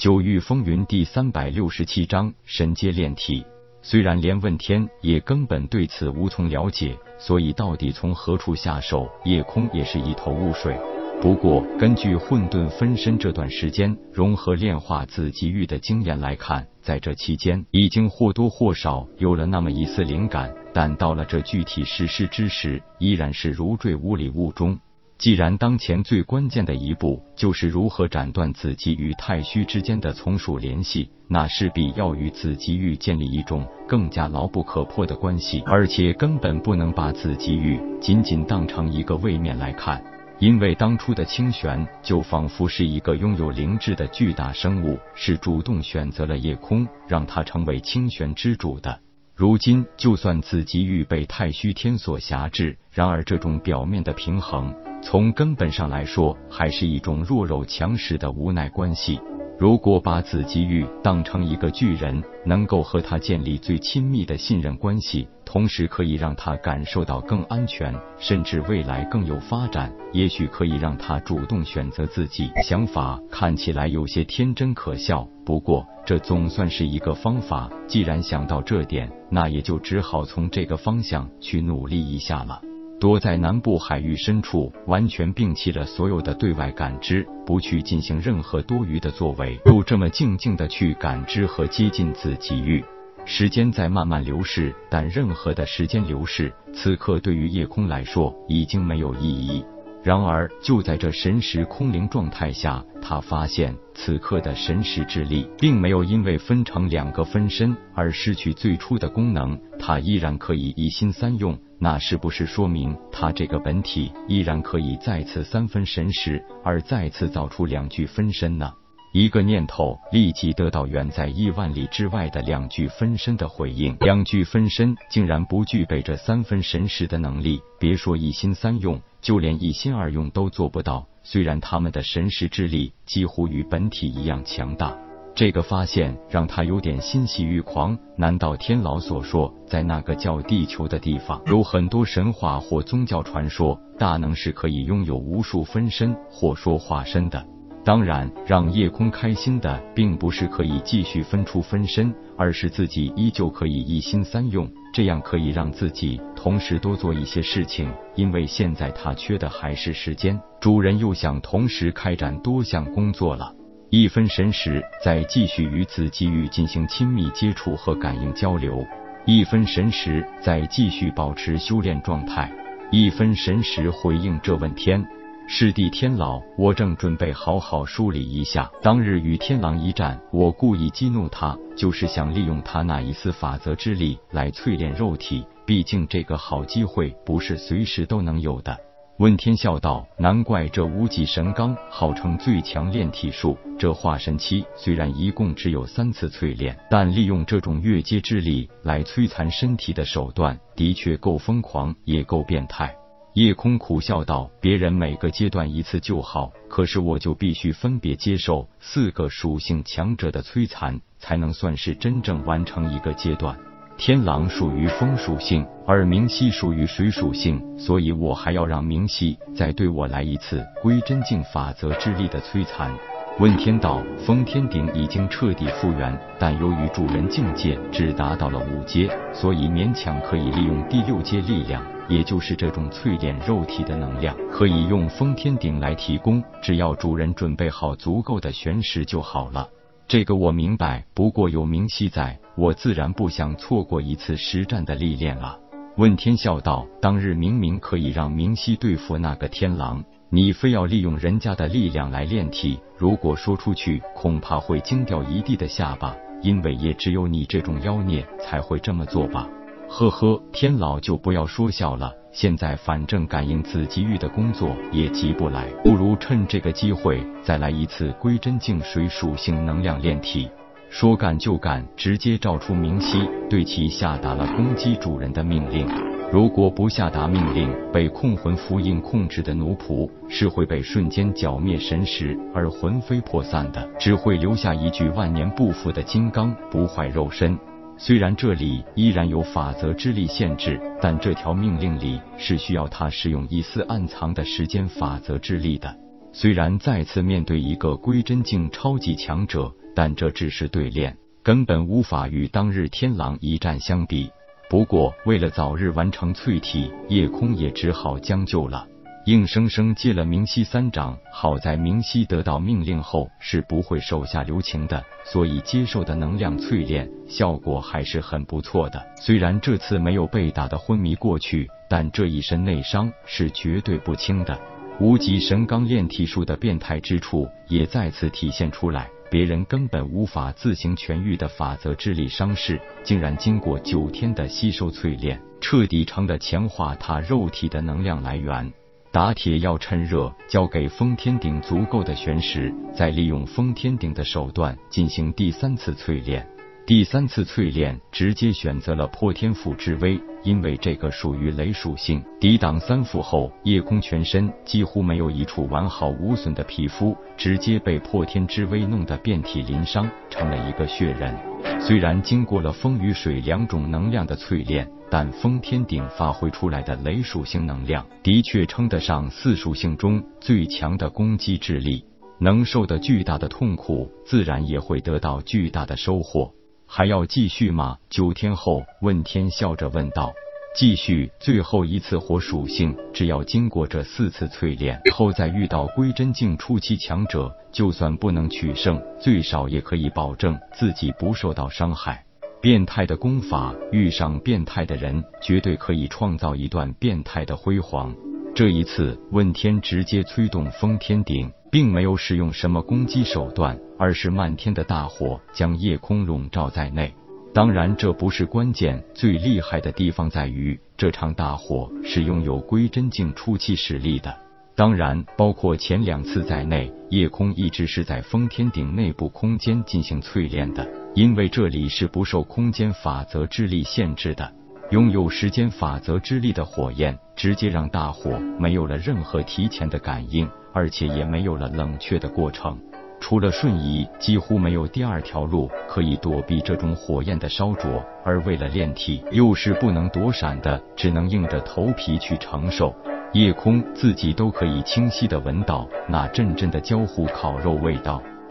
九域风云第三百六十七章神阶炼体。虽然连问天也根本对此无从了解，所以到底从何处下手，叶空也是一头雾水。不过，根据混沌分身这段时间融合炼化紫极玉的经验来看，在这期间已经或多或少有了那么一丝灵感，但到了这具体实施之时，依然是如坠雾里雾中。既然当前最关键的一步就是如何斩断紫极与太虚之间的从属联系，那势必要与紫极域建立一种更加牢不可破的关系，而且根本不能把紫极域仅仅当成一个位面来看，因为当初的清玄就仿佛是一个拥有灵智的巨大生物，是主动选择了夜空，让他成为清玄之主的。如今，就算紫极域被太虚天所辖制，然而这种表面的平衡。从根本上来说，还是一种弱肉强食的无奈关系。如果把紫极玉当成一个巨人，能够和他建立最亲密的信任关系，同时可以让他感受到更安全，甚至未来更有发展，也许可以让他主动选择自己。想法看起来有些天真可笑，不过这总算是一个方法。既然想到这点，那也就只好从这个方向去努力一下了。躲在南部海域深处，完全摒弃了所有的对外感知，不去进行任何多余的作为，就这么静静的去感知和接近自己域。时间在慢慢流逝，但任何的时间流逝，此刻对于夜空来说已经没有意义。然而，就在这神识空灵状态下，他发现此刻的神识之力并没有因为分成两个分身而失去最初的功能，他依然可以一心三用。那是不是说明他这个本体依然可以再次三分神识，而再次造出两具分身呢？一个念头立即得到远在亿万里之外的两具分身的回应，两具分身竟然不具备这三分神识的能力，别说一心三用，就连一心二用都做不到。虽然他们的神识之力几乎与本体一样强大，这个发现让他有点欣喜欲狂。难道天老所说，在那个叫地球的地方，有很多神话或宗教传说，大能是可以拥有无数分身或说化身的？当然，让夜空开心的并不是可以继续分出分身，而是自己依旧可以一心三用，这样可以让自己同时多做一些事情。因为现在他缺的还是时间，主人又想同时开展多项工作了。一分神识在继续与子机遇进行亲密接触和感应交流，一分神识在继续保持修炼状态，一分神识回应这问天。师弟天老，我正准备好好梳理一下当日与天狼一战。我故意激怒他，就是想利用他那一丝法则之力来淬炼肉体。毕竟这个好机会不是随时都能有的。问天笑道：“难怪这无极神罡号称最强炼体术。这化神期虽然一共只有三次淬炼，但利用这种越阶之力来摧残身体的手段，的确够疯狂，也够变态。”夜空苦笑道：“别人每个阶段一次就好，可是我就必须分别接受四个属性强者的摧残，才能算是真正完成一个阶段。天狼属于风属性，而明熙属于水属性，所以我还要让明熙再对我来一次归真境法则之力的摧残。”问天道：“封天鼎已经彻底复原，但由于主人境界只达到了五阶，所以勉强可以利用第六阶力量。”也就是这种淬炼肉体的能量，可以用封天鼎来提供，只要主人准备好足够的玄石就好了。这个我明白，不过有明熙在，我自然不想错过一次实战的历练了。问天笑道：“当日明明可以让明熙对付那个天狼，你非要利用人家的力量来炼体，如果说出去，恐怕会惊掉一地的下巴，因为也只有你这种妖孽才会这么做吧。”呵呵，天老就不要说笑了。现在反正感应紫极域的工作也急不来，不如趁这个机会再来一次归真境水属性能量炼体。说干就干，直接召出明熙，对其下达了攻击主人的命令。如果不下达命令，被控魂符印控制的奴仆是会被瞬间剿灭神识而魂飞魄散的，只会留下一具万年不腐的金刚不坏肉身。虽然这里依然有法则之力限制，但这条命令里是需要他使用一丝暗藏的时间法则之力的。虽然再次面对一个归真境超级强者，但这只是对练，根本无法与当日天狼一战相比。不过，为了早日完成淬体，叶空也只好将就了。硬生生接了明熙三掌，好在明熙得到命令后是不会手下留情的，所以接受的能量淬炼效果还是很不错的。虽然这次没有被打得昏迷过去，但这一身内伤是绝对不轻的。无极神钢炼体术的变态之处也再次体现出来，别人根本无法自行痊愈的法则之力伤势，竟然经过九天的吸收淬炼，彻底成了强化他肉体的能量来源。打铁要趁热，交给封天鼎足够的玄石，再利用封天鼎的手段进行第三次淬炼。第三次淬炼直接选择了破天斧之威，因为这个属于雷属性。抵挡三斧后，夜空全身几乎没有一处完好无损的皮肤，直接被破天之威弄得遍体鳞伤，成了一个血人。虽然经过了风与水两种能量的淬炼。但封天顶发挥出来的雷属性能量，的确称得上四属性中最强的攻击之力，能受的巨大的痛苦，自然也会得到巨大的收获。还要继续吗？九天后，问天笑着问道。继续，最后一次火属性，只要经过这四次淬炼后，再遇到归真境初期强者，就算不能取胜，最少也可以保证自己不受到伤害。变态的功法遇上变态的人，绝对可以创造一段变态的辉煌。这一次，问天直接催动封天顶，并没有使用什么攻击手段，而是漫天的大火将夜空笼罩在内。当然，这不是关键，最厉害的地方在于，这场大火是拥有归真境初期实力的。当然，包括前两次在内，夜空一直是在封天顶内部空间进行淬炼的。因为这里是不受空间法则之力限制的，拥有时间法则之力的火焰，直接让大火没有了任何提前的感应，而且也没有了冷却的过程。除了瞬移，几乎没有第二条路可以躲避这种火焰的烧灼。而为了炼体，又是不能躲闪的，只能硬着头皮去承受。夜空自己都可以清晰的闻到那阵阵的焦糊烤肉味道。